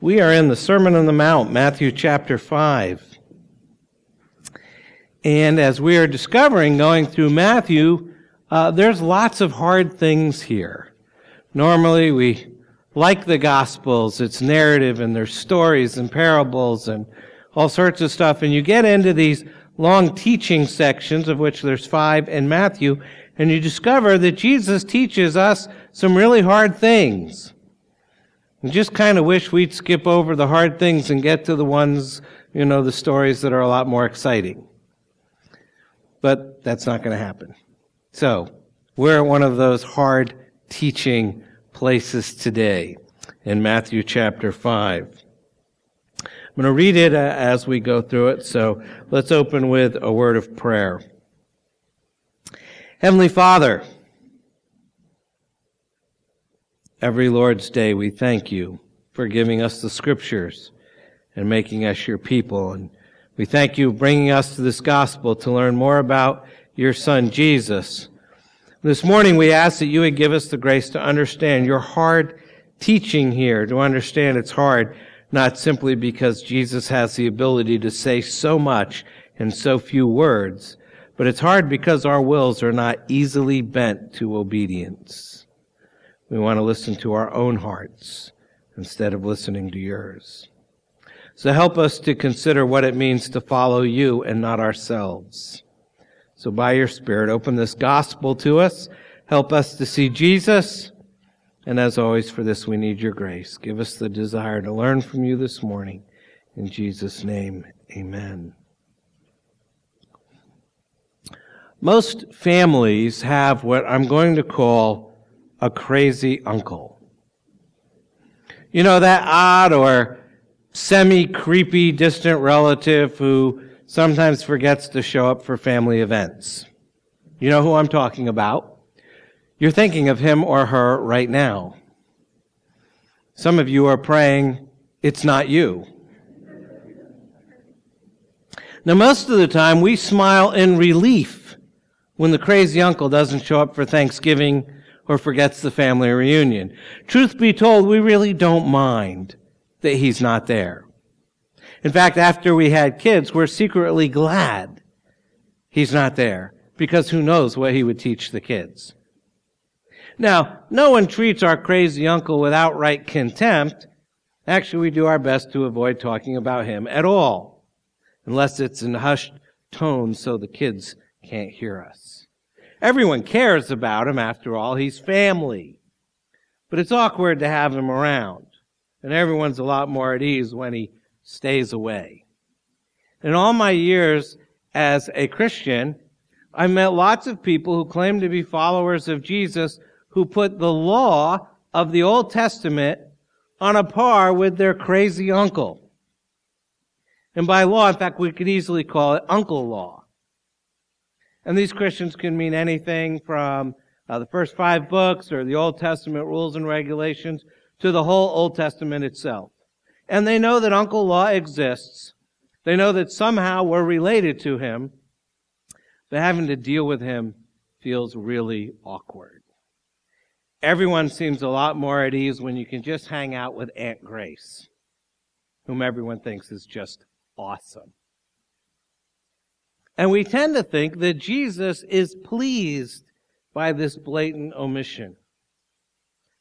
We are in the Sermon on the Mount, Matthew chapter 5. And as we are discovering going through Matthew, uh, there's lots of hard things here. Normally we like the Gospels, it's narrative and there's stories and parables and all sorts of stuff. And you get into these long teaching sections, of which there's five in Matthew, and you discover that Jesus teaches us some really hard things. You just kind of wish we'd skip over the hard things and get to the ones, you know, the stories that are a lot more exciting. But that's not going to happen. So, we're at one of those hard teaching places today in Matthew chapter 5. I'm going to read it uh, as we go through it, so let's open with a word of prayer. Heavenly Father, every Lord's Day we thank you for giving us the scriptures and making us your people. And we thank you for bringing us to this gospel to learn more about your son Jesus. This morning we ask that you would give us the grace to understand your hard teaching here, to understand it's hard, not simply because Jesus has the ability to say so much in so few words, but it's hard because our wills are not easily bent to obedience. We want to listen to our own hearts instead of listening to yours. So help us to consider what it means to follow you and not ourselves. So by your Spirit, open this gospel to us. Help us to see Jesus. And as always, for this, we need your grace. Give us the desire to learn from you this morning. In Jesus' name, amen. Most families have what I'm going to call a crazy uncle. You know, that odd or semi creepy distant relative who sometimes forgets to show up for family events. You know who I'm talking about? You're thinking of him or her right now. Some of you are praying, it's not you. Now, most of the time, we smile in relief when the crazy uncle doesn't show up for Thanksgiving or forgets the family reunion. Truth be told, we really don't mind that he's not there. In fact, after we had kids, we're secretly glad he's not there because who knows what he would teach the kids. Now, no one treats our crazy uncle with outright contempt. Actually, we do our best to avoid talking about him at all, unless it's in hushed tones so the kids can't hear us. Everyone cares about him, after all. He's family. But it's awkward to have him around. And everyone's a lot more at ease when he stays away. In all my years as a Christian, I met lots of people who claim to be followers of Jesus who put the law of the Old Testament on a par with their crazy uncle. And by law, in fact, we could easily call it uncle law. And these Christians can mean anything from uh, the first five books or the Old Testament rules and regulations to the whole Old Testament itself. And they know that Uncle Law exists. They know that somehow we're related to him. But having to deal with him feels really awkward. Everyone seems a lot more at ease when you can just hang out with Aunt Grace, whom everyone thinks is just awesome. And we tend to think that Jesus is pleased by this blatant omission.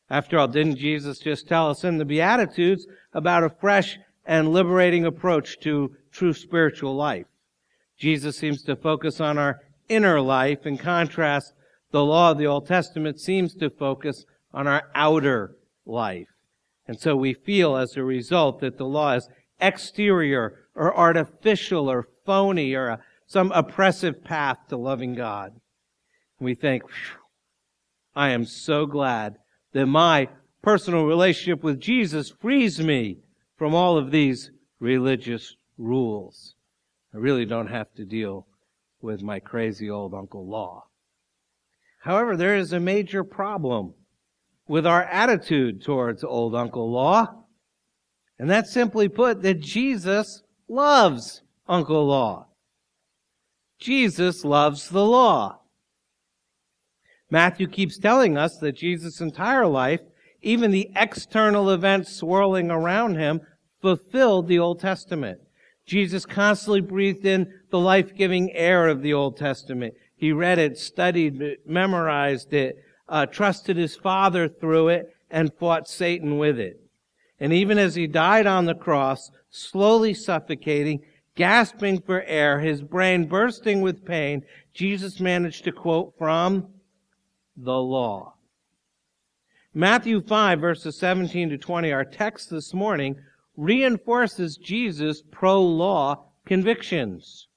After all, didn't Jesus just tell us in the Beatitudes about a fresh and liberating approach to true spiritual life? Jesus seems to focus on our inner life. In contrast, the law of the Old Testament seems to focus on our outer life. And so we feel as a result that the law is exterior or artificial or phony or a some oppressive path to loving God. We think, I am so glad that my personal relationship with Jesus frees me from all of these religious rules. I really don't have to deal with my crazy old Uncle Law. However, there is a major problem with our attitude towards old Uncle Law. And that's simply put that Jesus loves Uncle Law. Jesus loves the law. Matthew keeps telling us that Jesus' entire life, even the external events swirling around him fulfilled the Old Testament. Jesus constantly breathed in the life-giving air of the Old Testament. He read it, studied it, memorized it, uh, trusted his Father through it, and fought Satan with it. And even as he died on the cross, slowly suffocating, gasping for air, his brain bursting with pain, Jesus managed to quote from the law. Matthew 5 verses 17 to 20, our text this morning, reinforces Jesus' pro-law convictions.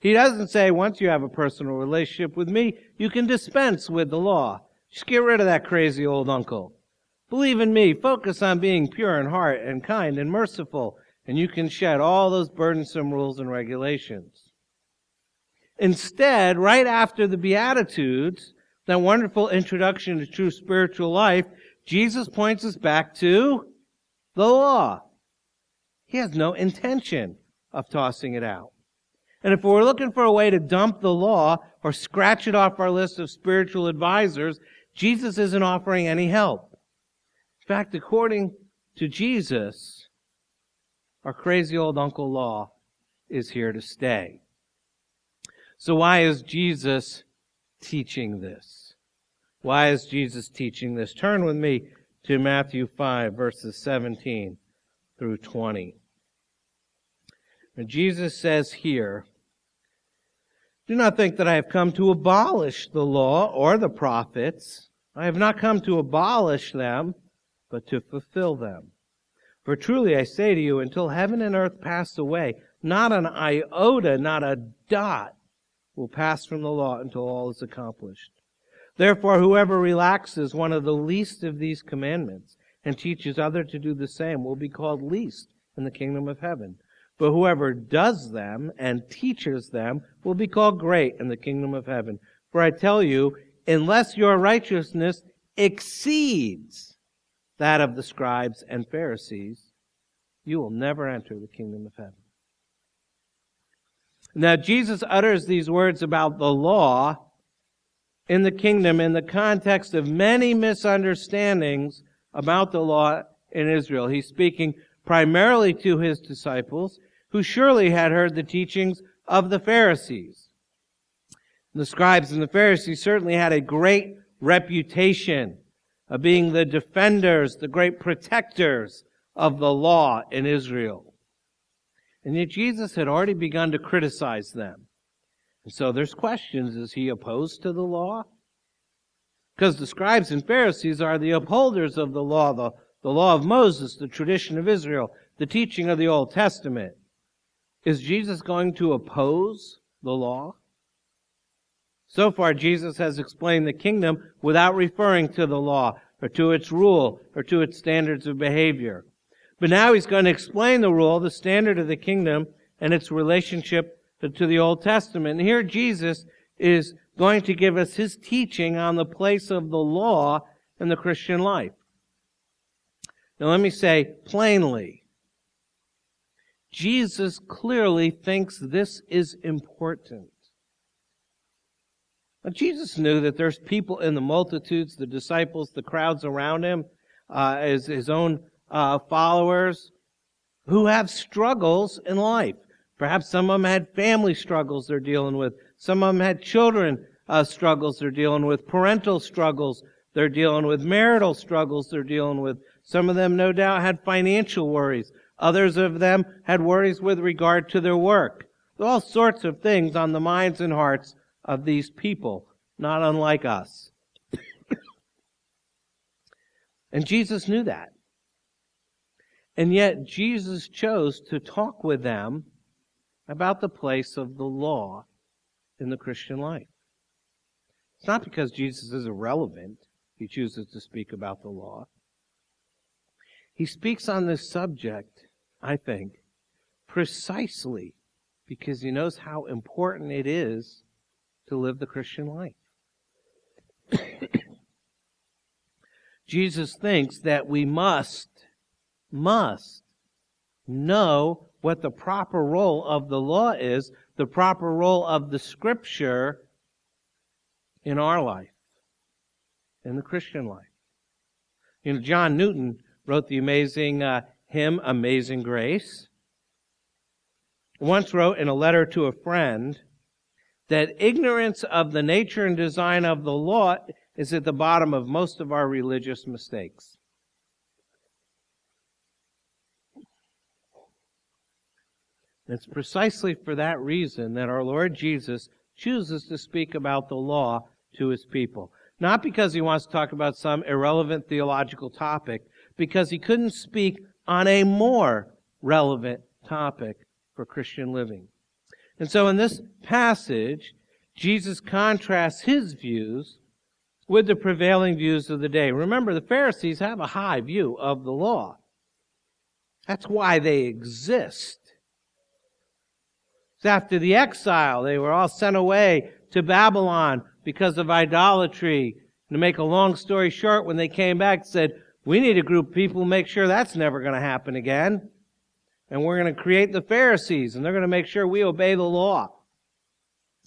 He doesn't say once you have a personal relationship with me, you can dispense with the law. Just get rid of that crazy old uncle. Believe in me, focus on being pure in heart and kind and merciful, and you can shed all those burdensome rules and regulations. Instead, right after the Beatitudes, that wonderful introduction to true spiritual life, Jesus points us back to the law. He has no intention of tossing it out. And if we're looking for a way to dump the law or scratch it off our list of spiritual advisors, Jesus isn't offering any help. In fact, according to Jesus, our crazy old Uncle Law is here to stay. So why is Jesus teaching this? Why is Jesus teaching this? Turn with me to Matthew 5 verses 17 through 20. And Jesus says here, Do not think that I have come to abolish the law or the prophets. I have not come to abolish them, but to fulfill them. For truly I say to you, until heaven and earth pass away, not an iota, not a dot will pass from the law until all is accomplished. Therefore, whoever relaxes one of the least of these commandments and teaches other to do the same will be called least in the kingdom of heaven. But whoever does them and teaches them will be called great in the kingdom of heaven. For I tell you, unless your righteousness exceeds that of the scribes and Pharisees, you will never enter the kingdom of heaven. Now, Jesus utters these words about the law in the kingdom in the context of many misunderstandings about the law in Israel. He's speaking primarily to his disciples, who surely had heard the teachings of the Pharisees. The scribes and the Pharisees certainly had a great reputation of being the defenders, the great protectors of the law in Israel. And yet Jesus had already begun to criticize them. And so there's questions. Is he opposed to the law? Because the scribes and Pharisees are the upholders of the law, the, the law of Moses, the tradition of Israel, the teaching of the Old Testament. Is Jesus going to oppose the law? So far, Jesus has explained the kingdom without referring to the law, or to its rule, or to its standards of behavior. But now he's going to explain the rule, the standard of the kingdom, and its relationship to the Old Testament. And here Jesus is going to give us his teaching on the place of the law in the Christian life. Now let me say plainly, Jesus clearly thinks this is important. Now, Jesus knew that there's people in the multitudes, the disciples, the crowds around him, uh, as his own uh, followers, who have struggles in life. Perhaps some of them had family struggles they're dealing with. Some of them had children uh, struggles they're dealing with, parental struggles they're dealing with, marital struggles they're dealing with. Some of them, no doubt, had financial worries. Others of them had worries with regard to their work. All sorts of things on the minds and hearts of these people, not unlike us. and Jesus knew that. And yet Jesus chose to talk with them about the place of the law in the Christian life. It's not because Jesus is irrelevant he chooses to speak about the law. He speaks on this subject, I think, precisely because he knows how important it is to live the Christian life. Jesus thinks that we must, must know what the proper role of the law is, the proper role of the scripture in our life, in the Christian life. You know, John Newton wrote the amazing uh, hymn Amazing Grace. Once wrote in a letter to a friend that ignorance of the nature and design of the law is at the bottom of most of our religious mistakes. It's precisely for that reason that our Lord Jesus chooses to speak about the law to his people. Not because he wants to talk about some irrelevant theological topic, because he couldn't speak on a more relevant topic for Christian living. And so in this passage, Jesus contrasts his views with the prevailing views of the day. Remember, the Pharisees have a high view of the law. That's why they exist. After the exile, they were all sent away to Babylon because of idolatry. To make a long story short, when they came back, said, we need a group of people to make sure that's never going to happen again. And we're going to create the Pharisees, and they're going to make sure we obey the law.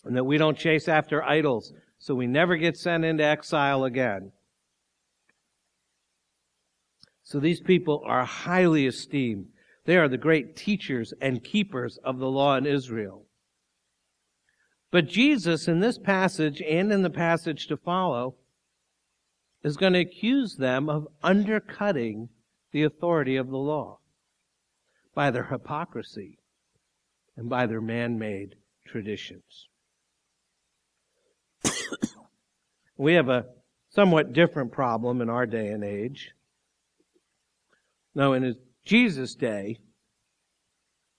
And that we don't chase after idols, so we never get sent into exile again. So these people are highly esteemed. They are the great teachers and keepers of the law in Israel. But Jesus, in this passage and in the passage to follow, is going to accuse them of undercutting the authority of the law by their hypocrisy and by their man made traditions. we have a somewhat different problem in our day and age. Now, in Jesus' day,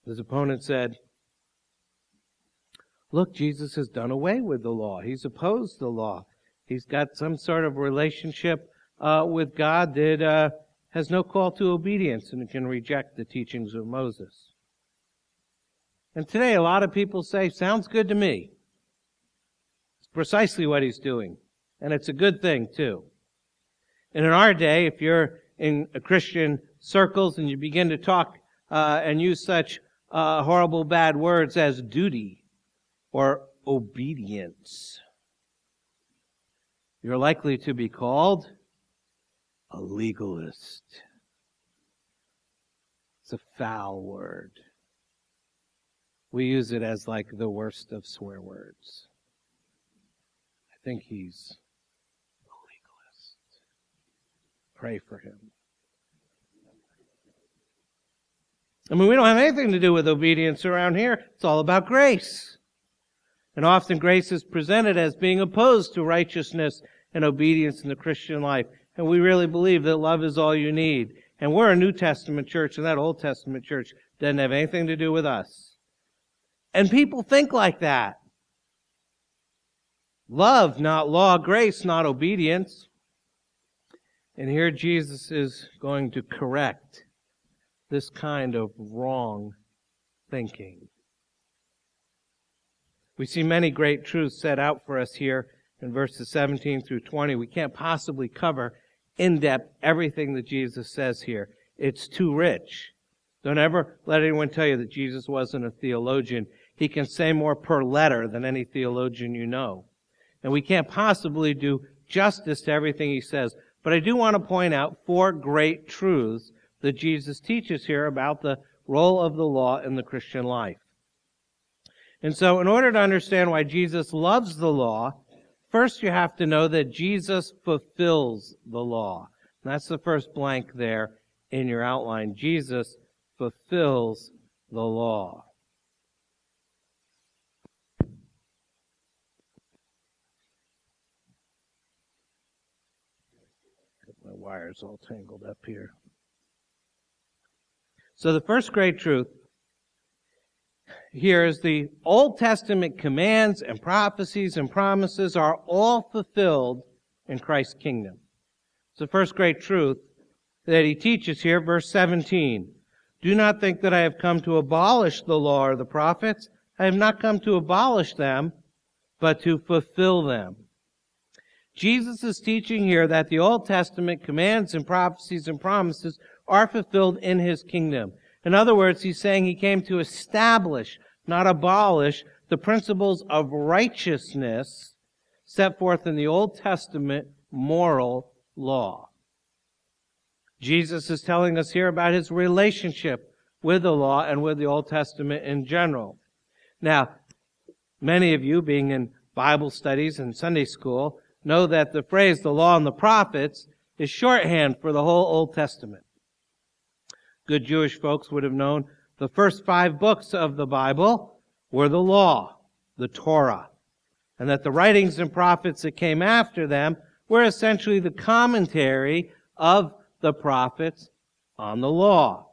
his opponent said, Look, Jesus has done away with the law. He's opposed the law. He's got some sort of relationship uh, with God that uh, has no call to obedience and can reject the teachings of Moses. And today, a lot of people say, Sounds good to me. It's precisely what he's doing. And it's a good thing, too. And in our day, if you're in Christian circles and you begin to talk uh, and use such uh, horrible bad words as duty or obedience. You're likely to be called a legalist. It's a foul word. We use it as like the worst of swear words. I think he's a legalist. Pray for him. I mean, we don't have anything to do with obedience around here. It's all about grace. And often grace is presented as being opposed to righteousness and obedience in the Christian life. And we really believe that love is all you need. And we're a New Testament church, and that Old Testament church doesn't have anything to do with us. And people think like that. Love, not law. Grace, not obedience. And here Jesus is going to correct this kind of wrong thinking. We see many great truths set out for us here in verses 17 through 20. We can't possibly cover in depth everything that Jesus says here. It's too rich. Don't ever let anyone tell you that Jesus wasn't a theologian. He can say more per letter than any theologian you know. And we can't possibly do justice to everything he says. But I do want to point out four great truths that Jesus teaches here about the role of the law in the Christian life. And so, in order to understand why Jesus loves the law, first you have to know that Jesus fulfills the law. And that's the first blank there in your outline. Jesus fulfills the law. my wires all tangled up here. So the first great truth here is the Old Testament commands and prophecies and promises are all fulfilled in Christ's kingdom. It's the first great truth that he teaches here, verse 17. Do not think that I have come to abolish the law or the prophets. I have not come to abolish them, but to fulfill them. Jesus is teaching here that the Old Testament commands and prophecies and promises are fulfilled in his kingdom. In other words, he's saying he came to establish, not abolish, the principles of righteousness set forth in the Old Testament moral law. Jesus is telling us here about his relationship with the law and with the Old Testament in general. Now, many of you being in Bible studies and Sunday school know that the phrase the law and the prophets is shorthand for the whole Old Testament. Good Jewish folks would have known the first five books of the Bible were the law, the Torah, and that the writings and prophets that came after them were essentially the commentary of the prophets on the law.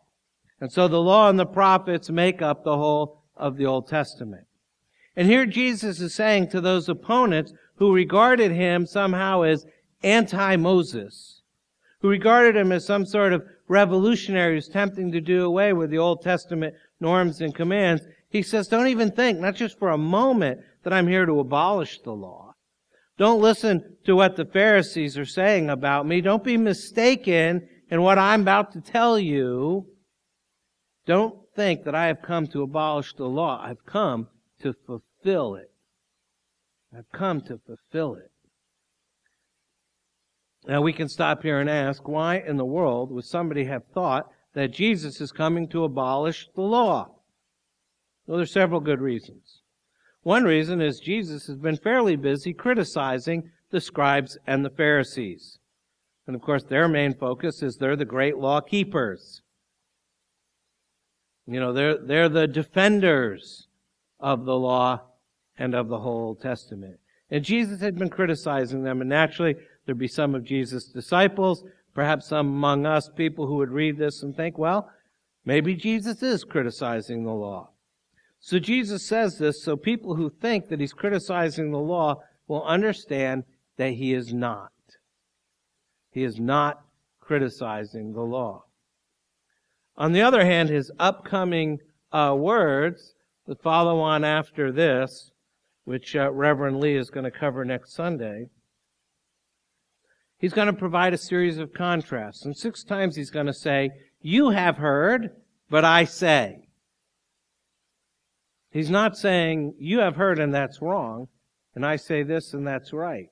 And so the law and the prophets make up the whole of the Old Testament. And here Jesus is saying to those opponents who regarded him somehow as anti-Moses, who regarded him as some sort of revolutionary who's attempting to do away with the Old Testament norms and commands, he says, don't even think, not just for a moment, that I'm here to abolish the law. Don't listen to what the Pharisees are saying about me. Don't be mistaken in what I'm about to tell you. Don't think that I have come to abolish the law. I've come to fulfill it. I've come to fulfill it. Now we can stop here and ask, why in the world would somebody have thought that Jesus is coming to abolish the law? Well, there's several good reasons. One reason is Jesus has been fairly busy criticizing the scribes and the Pharisees. And of course, their main focus is they're the great law keepers. You know, they're, they're the defenders of the law and of the whole Testament. And Jesus had been criticizing them, and naturally, there'd be some of Jesus' disciples, perhaps some among us, people who would read this and think, well, maybe Jesus is criticizing the law. So Jesus says this so people who think that he's criticizing the law will understand that he is not. He is not criticizing the law. On the other hand, his upcoming uh, words that follow on after this, which uh, Reverend Lee is going to cover next Sunday, he's going to provide a series of contrasts. And six times he's going to say, You have heard, but I say. He's not saying, you have heard and that's wrong, and I say this and that's right.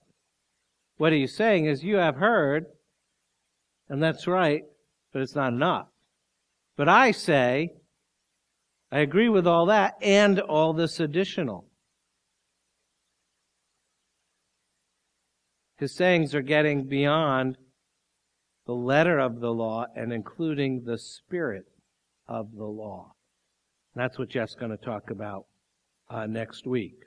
What he's saying is, you have heard, and that's right, but it's not enough. But I say, I agree with all that and all this additional. His sayings are getting beyond the letter of the law and including the spirit of the law. That's what Jeff's going to talk about uh, next week.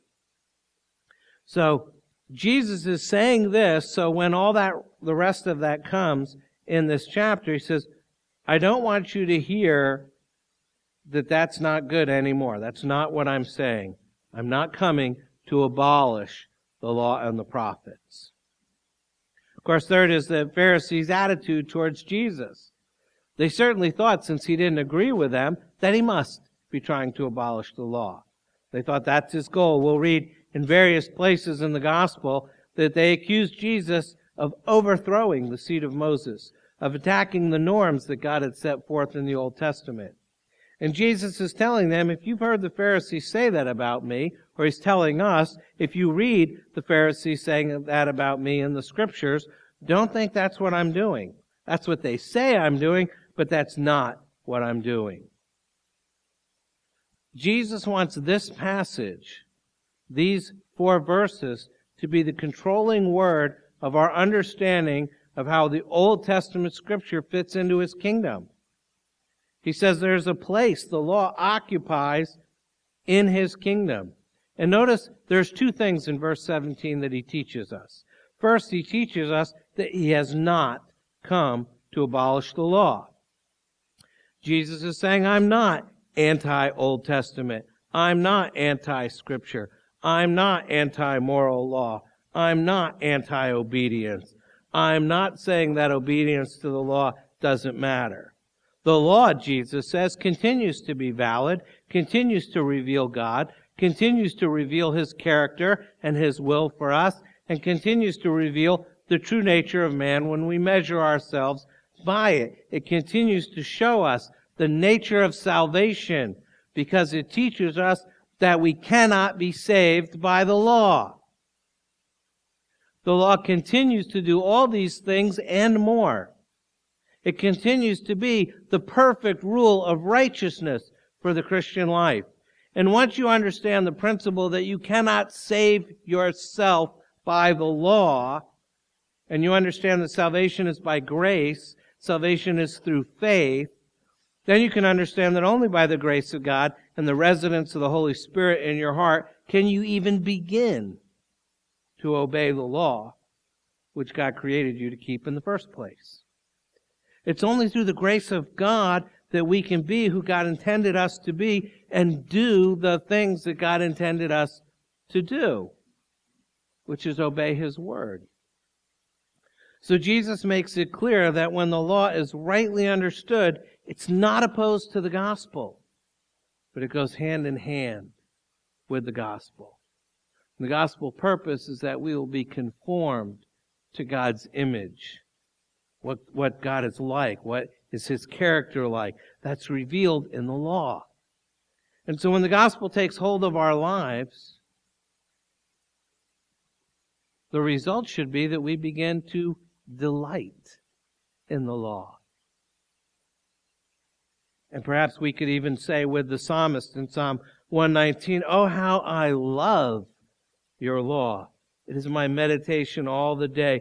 So Jesus is saying this. So when all that, the rest of that comes in this chapter, he says, I don't want you to hear that that's not good anymore. That's not what I'm saying. I'm not coming to abolish the law and the prophets. Of course, third is the Pharisees' attitude towards Jesus. They certainly thought, since he didn't agree with them, that he must be trying to abolish the law. They thought that's his goal. We'll read in various places in the gospel that they accused Jesus of overthrowing the seat of Moses, of attacking the norms that God had set forth in the Old Testament. And Jesus is telling them, if you've heard the Pharisees say that about me, or he's telling us, if you read the Pharisees saying that about me in the scriptures, don't think that's what I'm doing. That's what they say I'm doing, but that's not what I'm doing. Jesus wants this passage, these four verses, to be the controlling word of our understanding of how the Old Testament scripture fits into his kingdom. He says there's a place the law occupies in his kingdom. And notice there's two things in verse 17 that he teaches us. First, he teaches us that he has not come to abolish the law. Jesus is saying, I'm not anti Old Testament. I'm not anti Scripture. I'm not anti moral law. I'm not anti obedience. I'm not saying that obedience to the law doesn't matter. The law, Jesus says, continues to be valid, continues to reveal God, continues to reveal His character and His will for us, and continues to reveal the true nature of man when we measure ourselves by it. It continues to show us the nature of salvation because it teaches us that we cannot be saved by the law. The law continues to do all these things and more. It continues to be the perfect rule of righteousness for the Christian life. And once you understand the principle that you cannot save yourself by the law, and you understand that salvation is by grace, salvation is through faith, then you can understand that only by the grace of God and the residence of the Holy Spirit in your heart can you even begin to obey the law which God created you to keep in the first place. It's only through the grace of God that we can be who God intended us to be and do the things that God intended us to do, which is obey His word. So Jesus makes it clear that when the law is rightly understood, it's not opposed to the gospel, but it goes hand in hand with the gospel. The gospel purpose is that we will be conformed to God's image. What, what God is like, what is his character like. That's revealed in the law. And so when the gospel takes hold of our lives, the result should be that we begin to delight in the law. And perhaps we could even say with the psalmist in Psalm 119, Oh, how I love your law. It is my meditation all the day.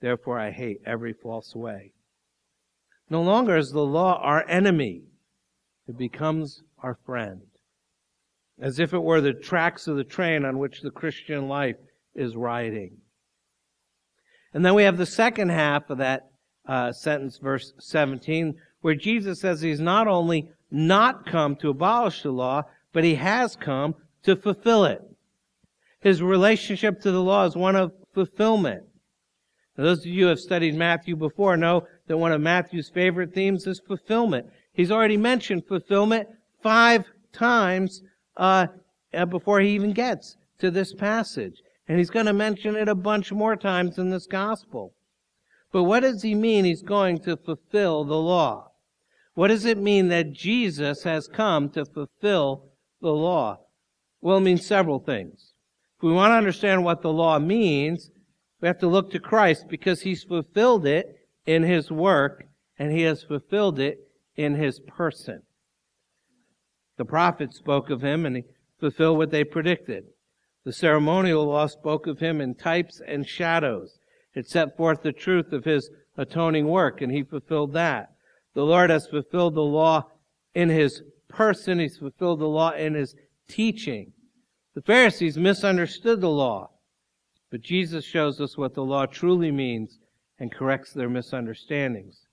Therefore I hate every false way. No longer is the law our enemy. It becomes our friend. As if it were the tracks of the train on which the Christian life is riding. And then we have the second half of that uh, sentence, verse 17, where Jesus says he's not only not come to abolish the law, but he has come to fulfill it. His relationship to the law is one of fulfillment. Now, those of you who have studied Matthew before know that one of Matthew's favorite themes is fulfillment. He's already mentioned fulfillment five times uh, uh before he even gets to this passage. And he's going to mention it a bunch more times in this gospel. But what does he mean he's going to fulfill the law? What does it mean that Jesus has come to fulfill the law? Well, it means several things If we want to understand what the law means, we have to look to Christ because he's fulfilled it in his work and he has fulfilled it in his person. The prophets spoke of him and he fulfilled what they predicted. The ceremonial law spoke of him in types and shadows. It set forth the truth of his atoning work and he fulfilled that. The Lord has fulfilled the law in his person. He's fulfilled the law in his teaching. The Pharisees misunderstood the law, but Jesus shows us what the law truly means and corrects their misunderstandings.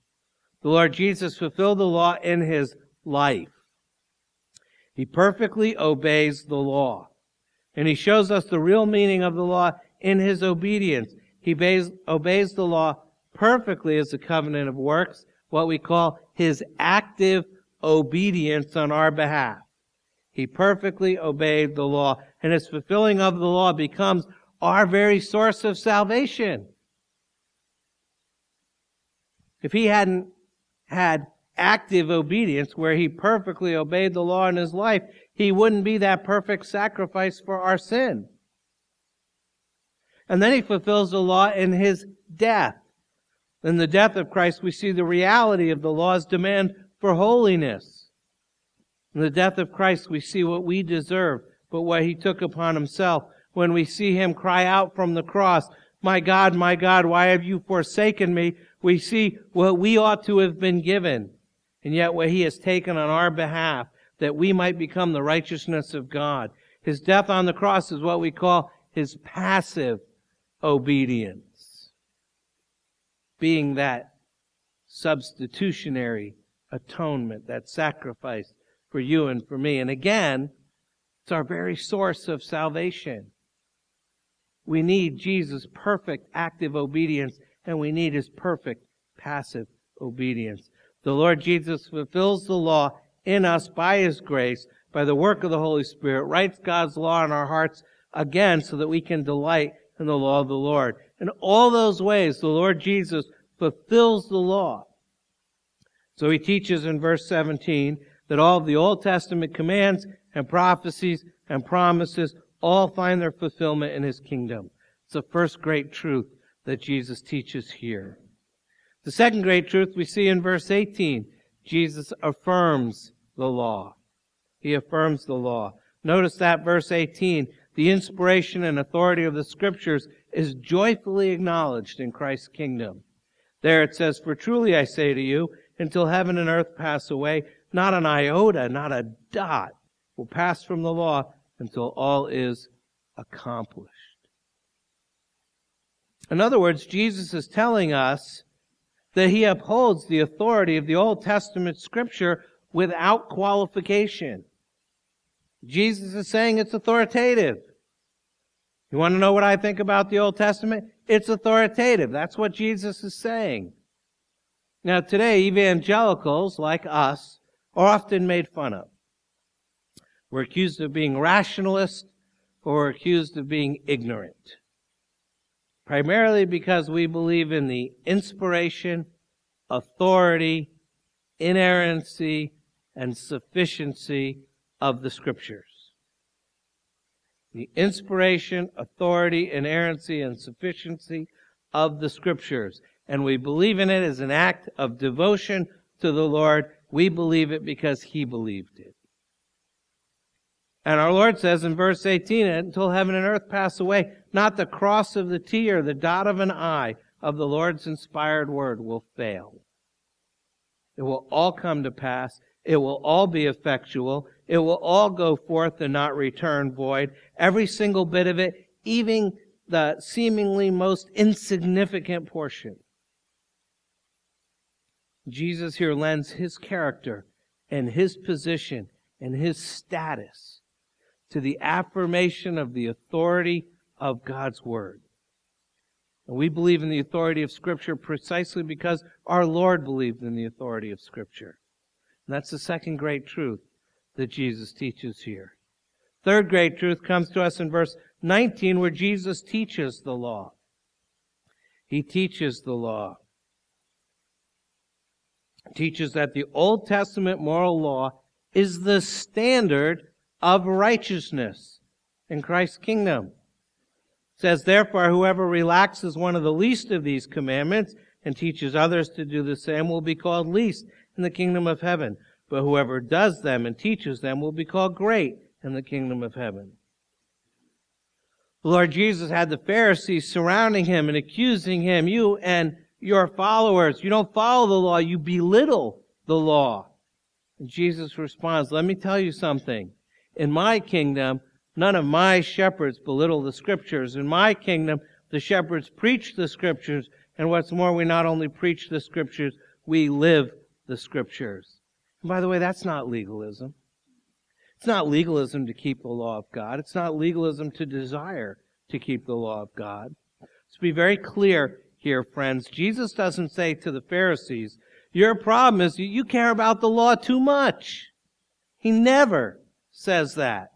The Lord Jesus fulfilled the law in his life. He perfectly obeys the law. And he shows us the real meaning of the law in his obedience. He obeys, obeys the law perfectly as the covenant of works, what we call his active obedience on our behalf. He perfectly obeyed the law and his fulfilling of the law becomes our very source of salvation. If he hadn't had active obedience where he perfectly obeyed the law in his life, he wouldn't be that perfect sacrifice for our sin. And then he fulfills the law in his death. In the death of Christ, we see the reality of the law's demand for holiness. In the death of Christ, we see what we deserve but what he took upon himself. When we see him cry out from the cross, My God, my God, why have you forsaken me? We see what we ought to have been given, and yet what he has taken on our behalf, that we might become the righteousness of God. His death on the cross is what we call his passive obedience. Being that substitutionary atonement, that sacrifice for you and for me. And again, it's our very source of salvation. We need Jesus' perfect active obedience, and we need his perfect passive obedience. The Lord Jesus fulfills the law in us by His grace, by the work of the Holy Spirit, writes God's law in our hearts again so that we can delight in the law of the Lord. In all those ways, the Lord Jesus fulfills the law. So he teaches in verse 17 that all of the Old Testament commands and prophecies and promises all find their fulfillment in his kingdom. It's the first great truth that Jesus teaches here. The second great truth we see in verse 18. Jesus affirms the law. He affirms the law. Notice that verse 18. The inspiration and authority of the scriptures is joyfully acknowledged in Christ's kingdom. There it says, For truly I say to you, until heaven and earth pass away, not an iota, not a dot will pass from the law until all is accomplished. In other words, Jesus is telling us that he upholds the authority of the Old Testament scripture without qualification. Jesus is saying it's authoritative. You want to know what I think about the Old Testament? It's authoritative. That's what Jesus is saying. Now today, evangelicals like us are often made fun of. We're accused of being rationalists or we're accused of being ignorant. Primarily because we believe in the inspiration, authority, inerrancy, and sufficiency of the scriptures. The inspiration, authority, inerrancy, and sufficiency of the scriptures. And we believe in it as an act of devotion to the Lord. We believe it because He believed it. And our Lord says in verse 18, until heaven and earth pass away, not the cross of the T or the dot of an I of the Lord's inspired word will fail. It will all come to pass. It will all be effectual. It will all go forth and not return void. Every single bit of it, even the seemingly most insignificant portion. Jesus here lends his character and his position and his status to the affirmation of the authority of God's Word. And we believe in the authority of Scripture precisely because our Lord believed in the authority of Scripture. And that's the second great truth that Jesus teaches here. Third great truth comes to us in verse 19 where Jesus teaches the law. He teaches the law. Teaches that the Old Testament moral law is the standard of righteousness in Christ's kingdom. It says, therefore, whoever relaxes one of the least of these commandments and teaches others to do the same will be called least in the kingdom of heaven. But whoever does them and teaches them will be called great in the kingdom of heaven. The Lord Jesus had the Pharisees surrounding him and accusing him. You and your followers, you don't follow the law, you belittle the law. And Jesus responds, let me tell you something. In my kingdom, none of my shepherds belittle the scriptures. In my kingdom, the shepherds preach the scriptures. And what's more, we not only preach the scriptures, we live the scriptures. And by the way, that's not legalism. It's not legalism to keep the law of God. It's not legalism to desire to keep the law of God. Let's be very clear here, friends. Jesus doesn't say to the Pharisees, your problem is you care about the law too much. He never says that.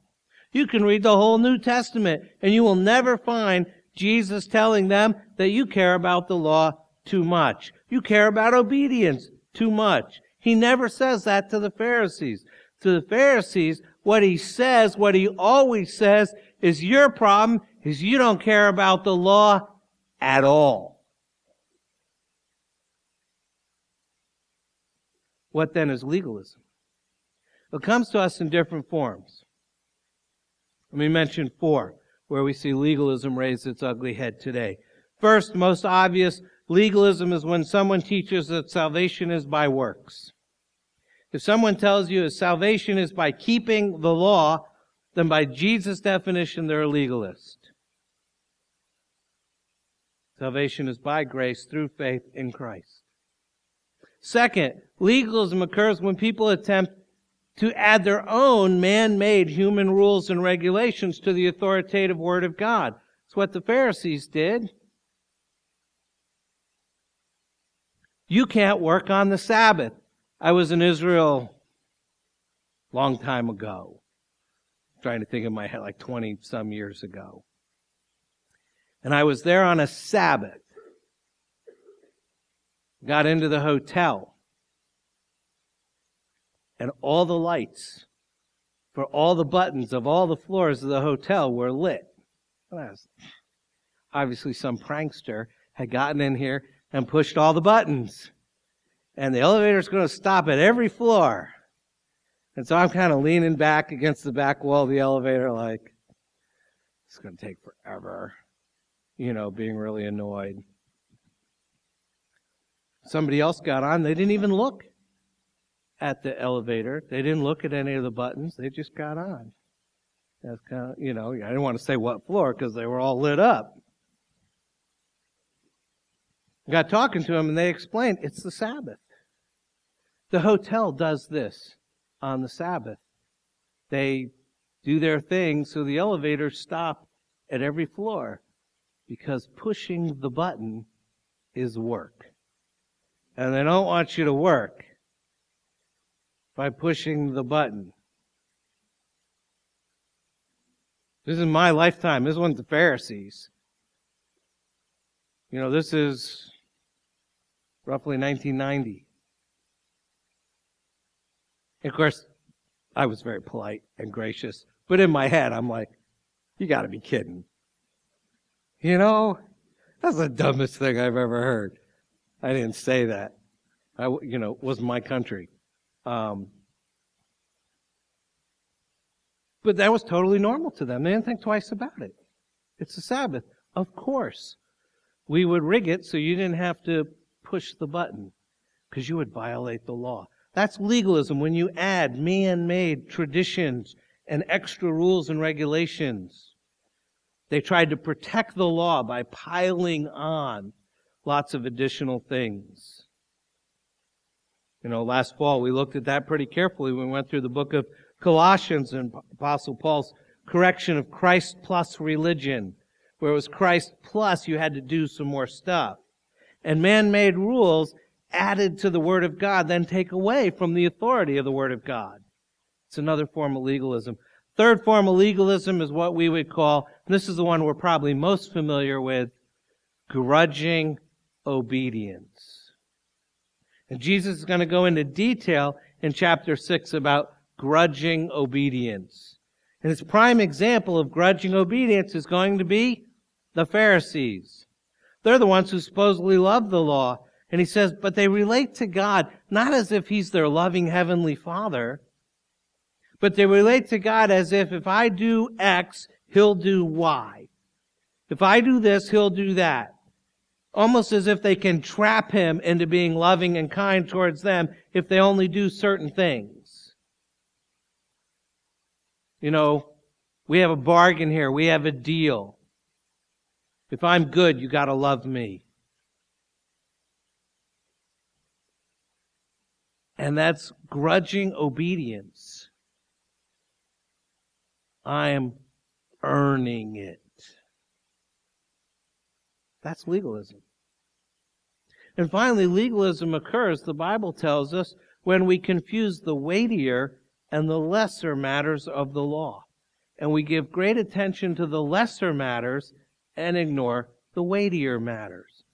You can read the whole New Testament and you will never find Jesus telling them that you care about the law too much. You care about obedience too much. He never says that to the Pharisees. To the Pharisees, what he says, what he always says, is your problem is you don't care about the law at all. What then is legalism? It comes to us in different forms. Let me mention four where we see legalism raise its ugly head today. First, most obvious, legalism is when someone teaches that salvation is by works. If someone tells you that salvation is by keeping the law, then by Jesus' definition, they're a legalist. Salvation is by grace through faith in Christ. Second, legalism occurs when people attempt to add their own man-made human rules and regulations to the authoritative Word of God. It's what the Pharisees did. You can't work on the Sabbath. I was in Israel long time ago. I'm trying to think in my head, like 20 some years ago. And I was there on a Sabbath. Got into the hotel. And all the lights for all the buttons of all the floors of the hotel were lit. Obviously, some prankster had gotten in here and pushed all the buttons. And the elevator's going to stop at every floor. And so I'm kind of leaning back against the back wall of the elevator, like, it's going to take forever. You know, being really annoyed. Somebody else got on, they didn't even look at the elevator. They didn't look at any of the buttons. They just got on. That's kind of, you know, I didn't want to say what floor because they were all lit up. Got talking to them and they explained it's the Sabbath. The hotel does this on the Sabbath. They do their thing so the elevators stop at every floor because pushing the button is work. And they don't want you to work by pushing the button. This is my lifetime. This wasn't the Pharisees. You know, this is roughly 1990. of course, I was very polite and gracious, but in my head, I'm like, you gotta be kidding. You know, that's the dumbest thing I've ever heard. I didn't say that. I, you know, was my country. Um, but that was totally normal to them. They didn't think twice about it. It's the Sabbath. Of course. We would rig it so you didn't have to push the button because you would violate the law. That's legalism when you add man made traditions and extra rules and regulations. They tried to protect the law by piling on lots of additional things. You know, last fall we looked at that pretty carefully. We went through the book of Colossians and Apostle Paul's correction of Christ plus religion, where it was Christ plus you had to do some more stuff. And man-made rules added to the Word of God then take away from the authority of the Word of God. It's another form of legalism. Third form of legalism is what we would call, this is the one we're probably most familiar with, grudging obedience. And Jesus is going to go into detail in chapter 6 about grudging obedience. And his prime example of grudging obedience is going to be the Pharisees. They're the ones who supposedly love the law. And he says, but they relate to God not as if he's their loving heavenly father, but they relate to God as if if I do X, he'll do Y. If I do this, he'll do that almost as if they can trap him into being loving and kind towards them if they only do certain things. You know, we have a bargain here. We have a deal. If I'm good, you gotta love me. And that's grudging obedience. I am earning it. That's legalism. And finally, legalism occurs, the Bible tells us, when we confuse the weightier and the lesser matters of the law. And we give great attention to the lesser matters and ignore the weightier matters.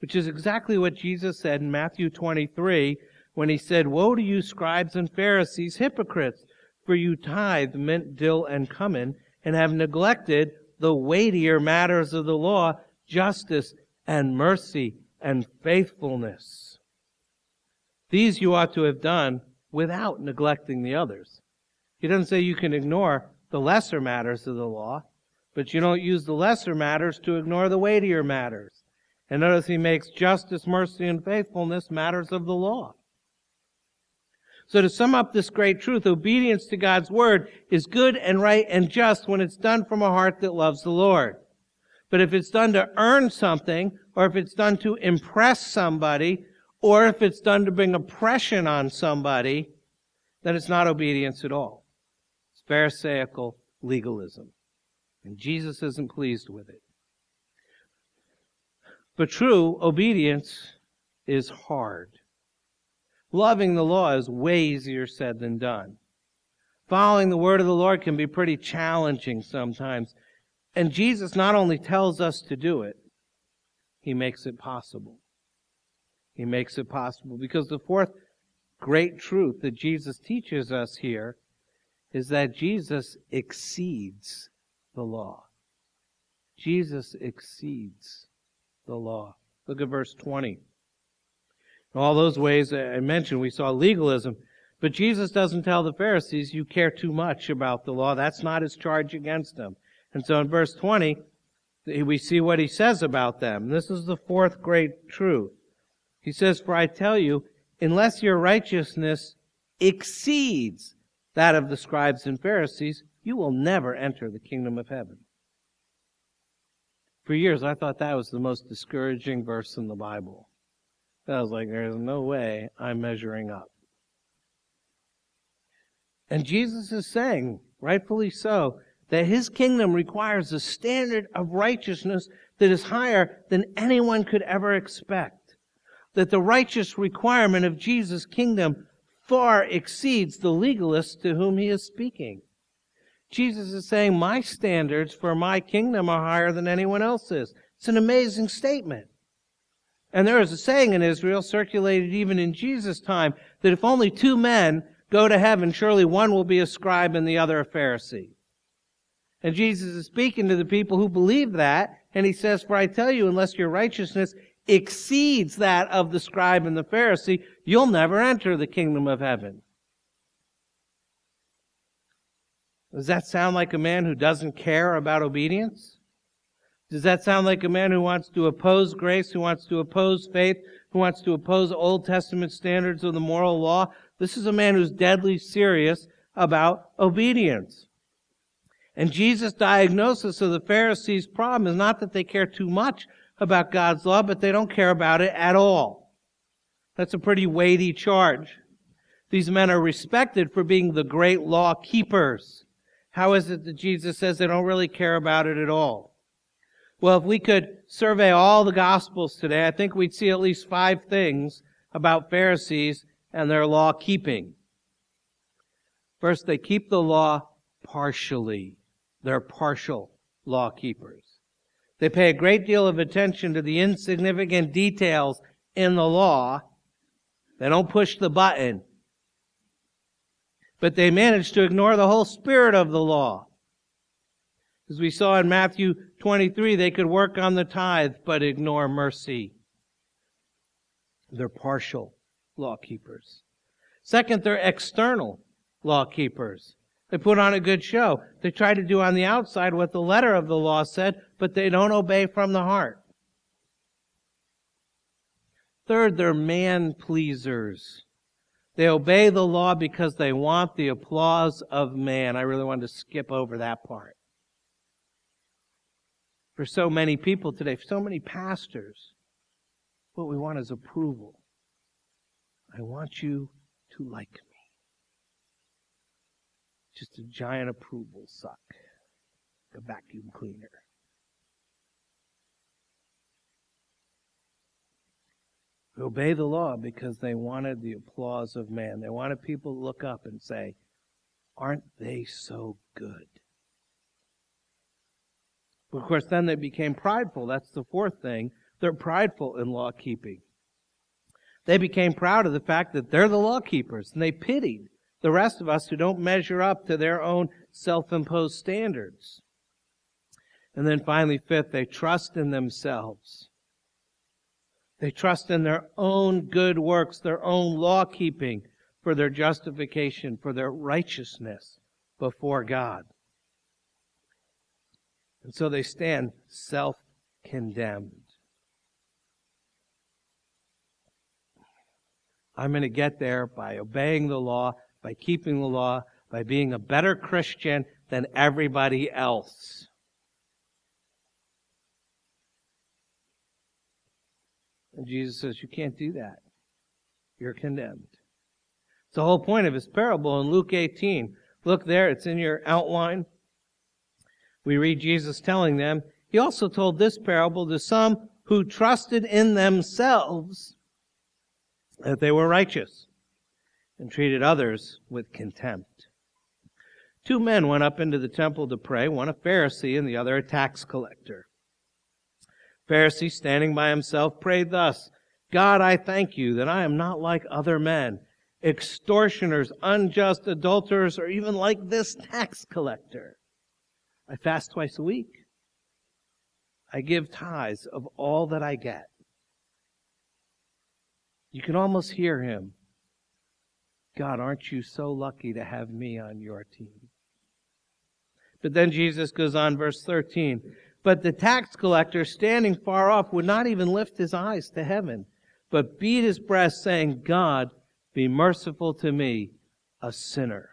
Which is exactly what Jesus said in Matthew 23 when he said, Woe to you, scribes and Pharisees, hypocrites, for you tithe mint, dill, and cumin, and have neglected the weightier matters of the law, justice and mercy and faithfulness. These you ought to have done without neglecting the others. He doesn't say you can ignore the lesser matters of the law, but you don't use the lesser matters to ignore the weightier matters. And notice he makes justice, mercy, and faithfulness matters of the law. So to sum up this great truth, obedience to God's word is good and right and just when it's done from a heart that loves the Lord. But if it's done to earn something, or if it's done to impress somebody, or if it's done to bring oppression on somebody, then it's not obedience at all. It's Pharisaical legalism. And Jesus isn't pleased with it. But true obedience is hard. Loving the law is way easier said than done. Following the word of the Lord can be pretty challenging sometimes. And Jesus not only tells us to do it, he makes it possible. He makes it possible because the fourth great truth that Jesus teaches us here is that Jesus exceeds the law. Jesus exceeds the law. Look at verse 20. In all those ways I mentioned, we saw legalism. But Jesus doesn't tell the Pharisees, you care too much about the law. That's not his charge against them. And so in verse 20, we see what he says about them. This is the fourth great truth. He says, For I tell you, unless your righteousness exceeds that of the scribes and Pharisees, you will never enter the kingdom of heaven. For years, I thought that was the most discouraging verse in the Bible. I was like, there's no way I'm measuring up. And Jesus is saying, rightfully so, that his kingdom requires a standard of righteousness that is higher than anyone could ever expect. That the righteous requirement of Jesus' kingdom far exceeds the legalists to whom he is speaking. Jesus is saying, My standards for my kingdom are higher than anyone else's. It's an amazing statement. And there is a saying in Israel, circulated even in Jesus' time, that if only two men go to heaven, surely one will be a scribe and the other a Pharisee. And Jesus is speaking to the people who believe that, and he says, For I tell you, unless your righteousness exceeds that of the scribe and the Pharisee, you'll never enter the kingdom of heaven. Does that sound like a man who doesn't care about obedience? Does that sound like a man who wants to oppose grace, who wants to oppose faith, who wants to oppose Old Testament standards of the moral law? This is a man who's deadly serious about obedience. And Jesus' diagnosis of the Pharisees' problem is not that they care too much about God's law, but they don't care about it at all. That's a pretty weighty charge. These men are respected for being the great law keepers. How is it that Jesus says they don't really care about it at all? Well, if we could survey all the Gospels today, I think we'd see at least five things about Pharisees and their law keeping. First, they keep the law partially. They're partial law keepers. They pay a great deal of attention to the insignificant details in the law. They don't push the button. But they manage to ignore the whole spirit of the law. As we saw in Matthew 23, they could work on the tithe but ignore mercy. They're partial law keepers. Second, they're external law keepers. They put on a good show. They try to do on the outside what the letter of the law said, but they don't obey from the heart. Third, they're man pleasers. They obey the law because they want the applause of man. I really wanted to skip over that part for so many people today, for so many pastors. What we want is approval. I want you to like me. Just a giant approval suck. A vacuum cleaner. We obey the law because they wanted the applause of man. They wanted people to look up and say, Aren't they so good? But of course, then they became prideful. That's the fourth thing. They're prideful in law keeping. They became proud of the fact that they're the law keepers, and they pitied the rest of us who don't measure up to their own self imposed standards. And then finally, fifth, they trust in themselves. They trust in their own good works, their own law keeping for their justification, for their righteousness before God. And so they stand self condemned. I'm going to get there by obeying the law, by keeping the law, by being a better Christian than everybody else. And Jesus says, You can't do that. You're condemned. It's the whole point of his parable in Luke 18. Look there, it's in your outline. We read Jesus telling them, He also told this parable to some who trusted in themselves that they were righteous. And treated others with contempt. Two men went up into the temple to pray, one a Pharisee and the other a tax collector. Pharisee, standing by himself, prayed thus, God, I thank you that I am not like other men, extortioners, unjust adulterers, or even like this tax collector. I fast twice a week. I give tithes of all that I get. You can almost hear him. God, aren't you so lucky to have me on your team? But then Jesus goes on, verse 13. But the tax collector, standing far off, would not even lift his eyes to heaven, but beat his breast, saying, God, be merciful to me, a sinner.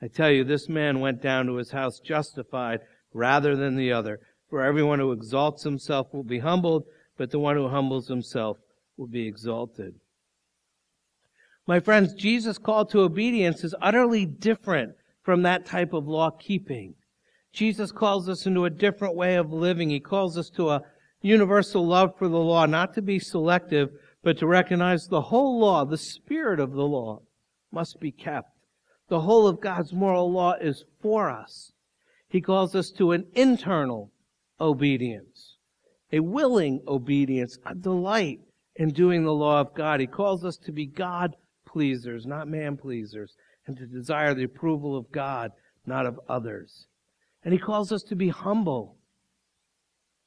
I tell you, this man went down to his house justified rather than the other. For everyone who exalts himself will be humbled, but the one who humbles himself will be exalted. My friends, Jesus' call to obedience is utterly different from that type of law keeping. Jesus calls us into a different way of living. He calls us to a universal love for the law, not to be selective, but to recognize the whole law, the spirit of the law, must be kept. The whole of God's moral law is for us. He calls us to an internal obedience, a willing obedience, a delight in doing the law of God. He calls us to be God pleasers, not man pleasers and to desire the approval of God, not of others. And he calls us to be humble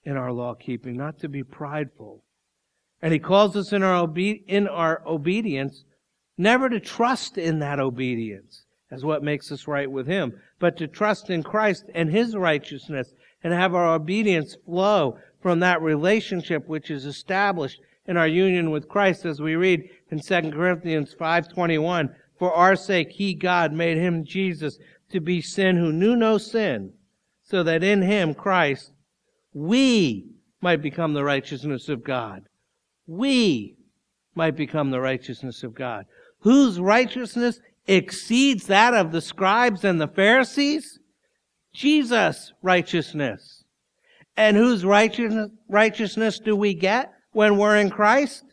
in our law keeping, not to be prideful. And he calls us in our, obe- in our obedience never to trust in that obedience as what makes us right with him, but to trust in Christ and his righteousness and have our obedience flow from that relationship which is established in our union with Christ as we read in 2 Corinthians 5:21 for our sake, he, God, made him, Jesus, to be sin who knew no sin, so that in him, Christ, we might become the righteousness of God. We might become the righteousness of God. Whose righteousness exceeds that of the scribes and the Pharisees? Jesus' righteousness. And whose righteousness, righteousness do we get when we're in Christ?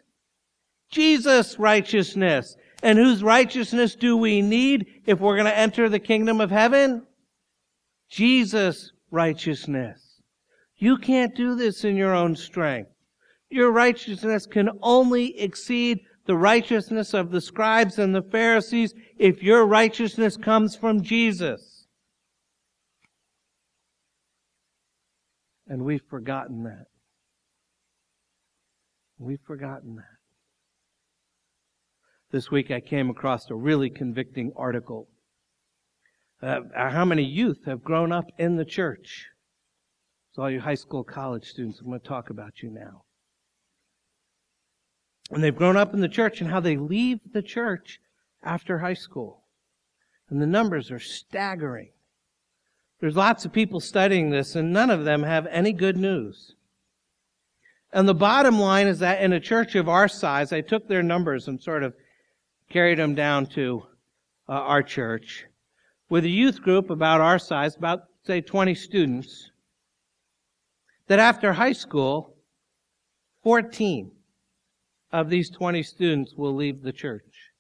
Jesus' righteousness. And whose righteousness do we need if we're going to enter the kingdom of heaven? Jesus' righteousness. You can't do this in your own strength. Your righteousness can only exceed the righteousness of the scribes and the Pharisees if your righteousness comes from Jesus. And we've forgotten that. We've forgotten that. This week I came across a really convicting article. Uh, how many youth have grown up in the church? So all you high school, college students, I'm going to talk about you now. And they've grown up in the church and how they leave the church after high school. And the numbers are staggering. There's lots of people studying this and none of them have any good news. And the bottom line is that in a church of our size, I took their numbers and sort of carried them down to uh, our church with a youth group about our size, about, say, 20 students, that after high school, 14 of these 20 students will leave the church.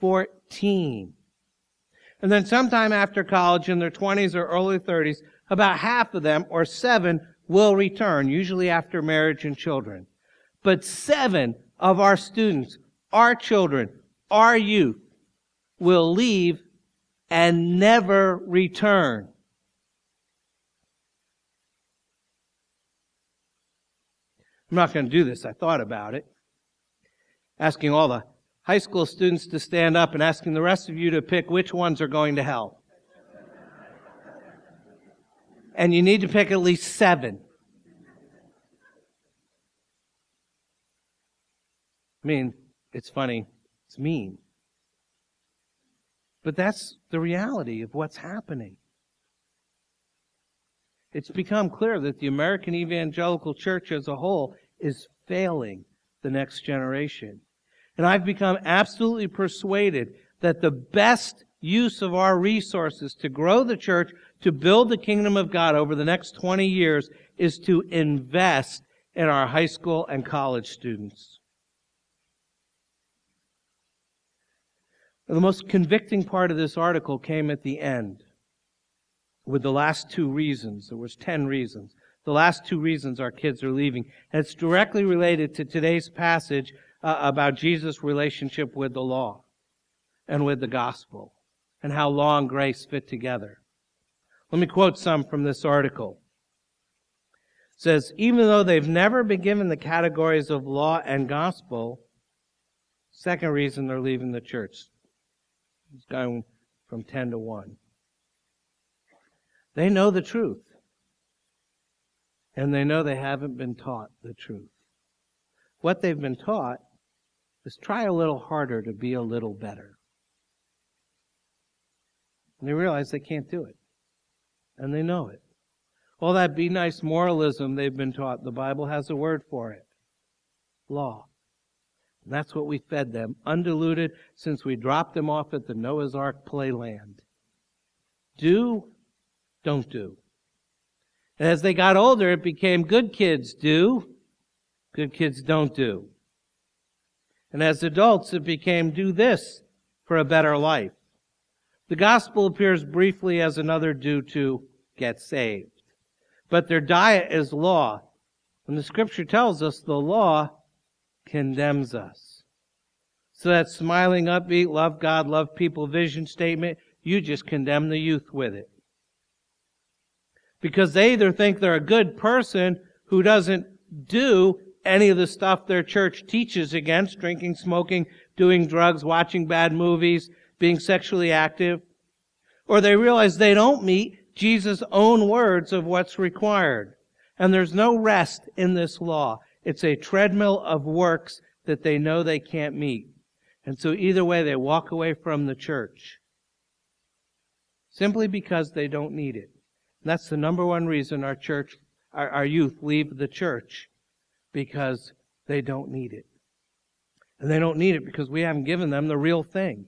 14. And then sometime after college, in their 20s or early 30s, about half of them, or seven, will return, usually after marriage and children. But seven of our students, our children, our youth will leave and never return. I'm not going to do this. I thought about it. Asking all the high school students to stand up and asking the rest of you to pick which ones are going to hell. And you need to pick at least seven. I mean, it's funny. It's mean. But that's the reality of what's happening. It's become clear that the American evangelical church as a whole is failing the next generation. And I've become absolutely persuaded that the best use of our resources to grow the church, to build the kingdom of God over the next 20 years, is to invest in our high school and college students. The most convicting part of this article came at the end with the last two reasons. There was 10 reasons. The last two reasons our kids are leaving. And it's directly related to today's passage uh, about Jesus' relationship with the law and with the gospel and how law and grace fit together. Let me quote some from this article. It says, even though they've never been given the categories of law and gospel, second reason they're leaving the church. It's going from 10 to 1. They know the truth. And they know they haven't been taught the truth. What they've been taught is try a little harder to be a little better. And they realize they can't do it. And they know it. All that be nice moralism they've been taught, the Bible has a word for it. Law. And that's what we fed them, undiluted, since we dropped them off at the Noah's Ark playland. Do, don't do. And as they got older, it became good kids do, good kids don't do. And as adults, it became do this for a better life. The gospel appears briefly as another do to get saved. But their diet is law. And the scripture tells us the law condemns us. So that smiling, upbeat, love God, love people vision statement, you just condemn the youth with it. Because they either think they're a good person who doesn't do any of the stuff their church teaches against, drinking, smoking, doing drugs, watching bad movies, being sexually active, or they realize they don't meet Jesus' own words of what's required. And there's no rest in this law. It's a treadmill of works that they know they can't meet. And so either way, they walk away from the church. Simply because they don't need it. And that's the number one reason our church, our, our youth leave the church. Because they don't need it. And they don't need it because we haven't given them the real thing.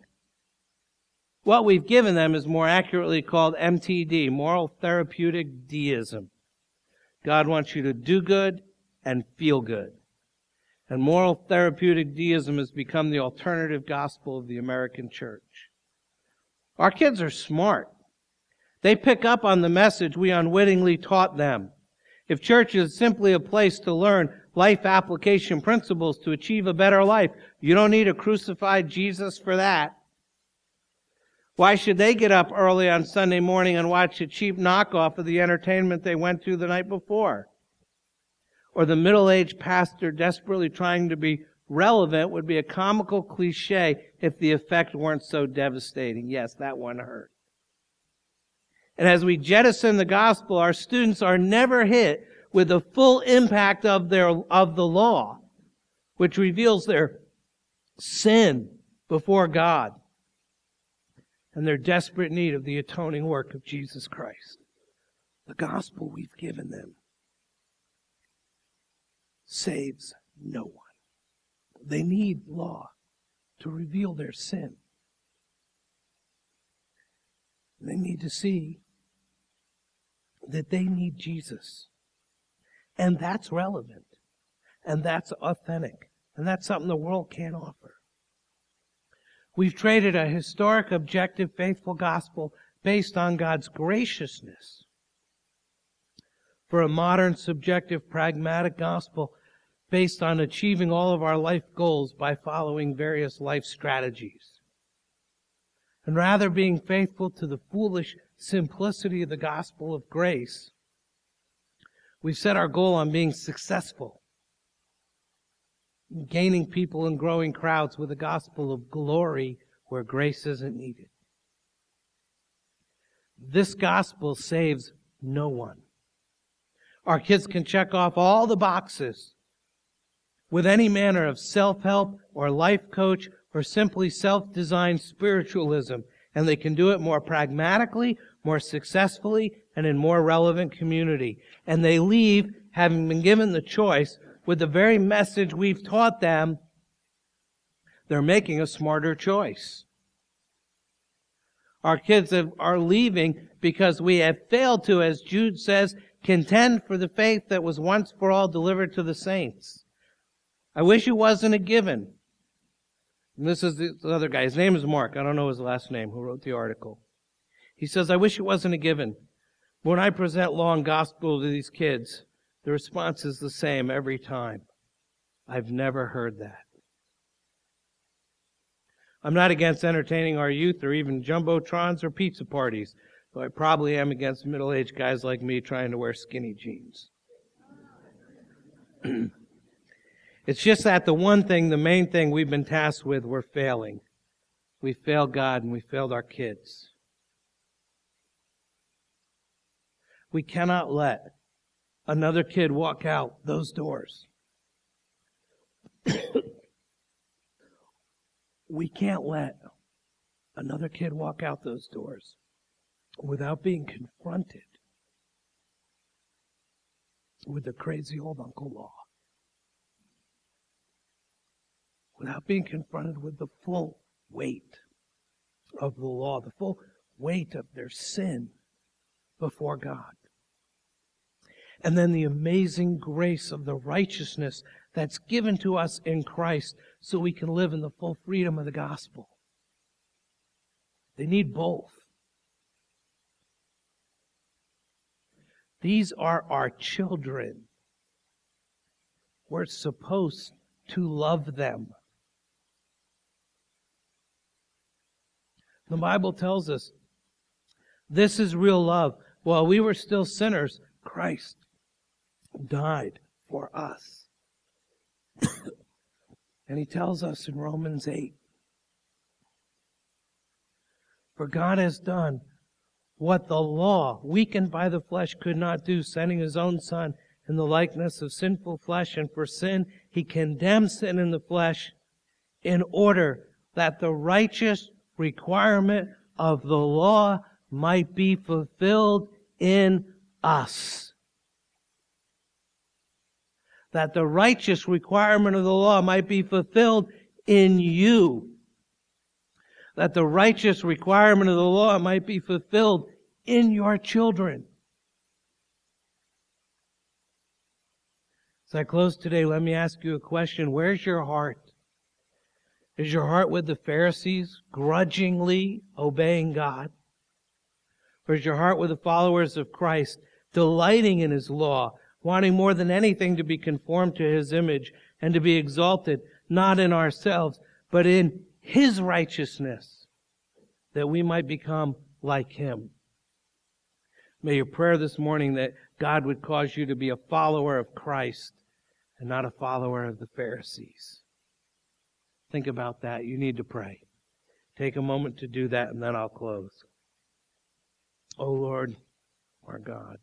What we've given them is more accurately called MTD, moral therapeutic deism. God wants you to do good and feel good. And moral therapeutic deism has become the alternative gospel of the American church. Our kids are smart. They pick up on the message we unwittingly taught them. If church is simply a place to learn life application principles to achieve a better life, you don't need a crucified Jesus for that. Why should they get up early on Sunday morning and watch a cheap knockoff of the entertainment they went to the night before? Or the middle-aged pastor desperately trying to be relevant would be a comical cliche if the effect weren't so devastating. Yes, that one hurt. And as we jettison the gospel, our students are never hit with the full impact of their, of the law, which reveals their sin before God and their desperate need of the atoning work of Jesus Christ. The gospel we've given them saves no one. They need law to reveal their sin. They need to see that they need Jesus. And that's relevant. And that's authentic. And that's something the world can't offer. We've traded a historic, objective, faithful gospel based on God's graciousness for a modern, subjective, pragmatic gospel based on achieving all of our life goals by following various life strategies. And rather being faithful to the foolish simplicity of the gospel of grace, we've set our goal on being successful gaining people and growing crowds with a gospel of glory where grace isn't needed. This gospel saves no one. Our kids can check off all the boxes with any manner of self-help or life coach or simply self-designed spiritualism, and they can do it more pragmatically, more successfully, and in more relevant community. And they leave having been given the choice with the very message we've taught them, they're making a smarter choice. Our kids are leaving because we have failed to, as Jude says, contend for the faith that was once for all delivered to the saints. I wish it wasn't a given. And this is the other guy. His name is Mark. I don't know his last name, who wrote the article. He says, I wish it wasn't a given. When I present law and gospel to these kids, the response is the same every time. I've never heard that. I'm not against entertaining our youth or even jumbotrons or pizza parties, though I probably am against middle aged guys like me trying to wear skinny jeans. it's just that the one thing, the main thing we've been tasked with, we're failing. We failed God and we failed our kids. We cannot let another kid walk out those doors. we can't let another kid walk out those doors without being confronted with the crazy old Uncle Law. Without being confronted with the full weight of the law, the full weight of their sin before God. And then the amazing grace of the righteousness that's given to us in Christ so we can live in the full freedom of the gospel. They need both. These are our children. We're supposed to love them. The Bible tells us this is real love. While we were still sinners, Christ died for us. and he tells us in Romans 8 For God has done what the law, weakened by the flesh, could not do, sending his own Son in the likeness of sinful flesh. And for sin, he condemned sin in the flesh in order that the righteous requirement of the law might be fulfilled in us. That the righteous requirement of the law might be fulfilled in you that the righteous requirement of the law might be fulfilled in your children. As I close today, let me ask you a question. Where's your heart? Is your heart with the Pharisees, grudgingly obeying God? Or is your heart with the followers of Christ, delighting in His law, wanting more than anything to be conformed to His image and to be exalted, not in ourselves, but in his righteousness that we might become like Him. May your prayer this morning that God would cause you to be a follower of Christ and not a follower of the Pharisees. Think about that. You need to pray. Take a moment to do that and then I'll close. Oh Lord, our God,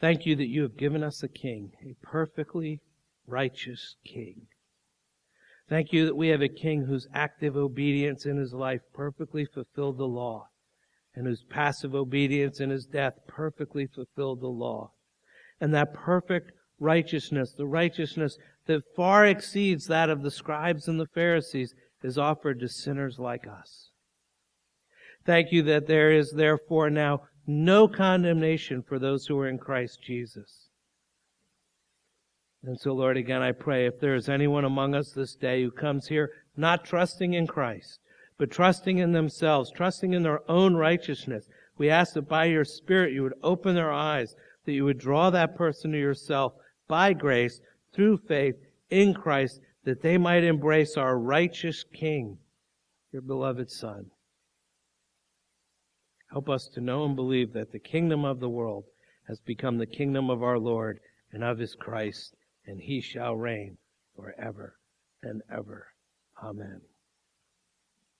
thank you that you have given us a king, a perfectly righteous king Thank you that we have a king whose active obedience in his life perfectly fulfilled the law, and whose passive obedience in his death perfectly fulfilled the law. And that perfect righteousness, the righteousness that far exceeds that of the scribes and the Pharisees, is offered to sinners like us. Thank you that there is therefore now no condemnation for those who are in Christ Jesus. And so, Lord, again, I pray if there is anyone among us this day who comes here not trusting in Christ, but trusting in themselves, trusting in their own righteousness, we ask that by your Spirit you would open their eyes, that you would draw that person to yourself by grace, through faith in Christ, that they might embrace our righteous King, your beloved Son. Help us to know and believe that the kingdom of the world has become the kingdom of our Lord and of his Christ and he shall reign forever and ever. Amen.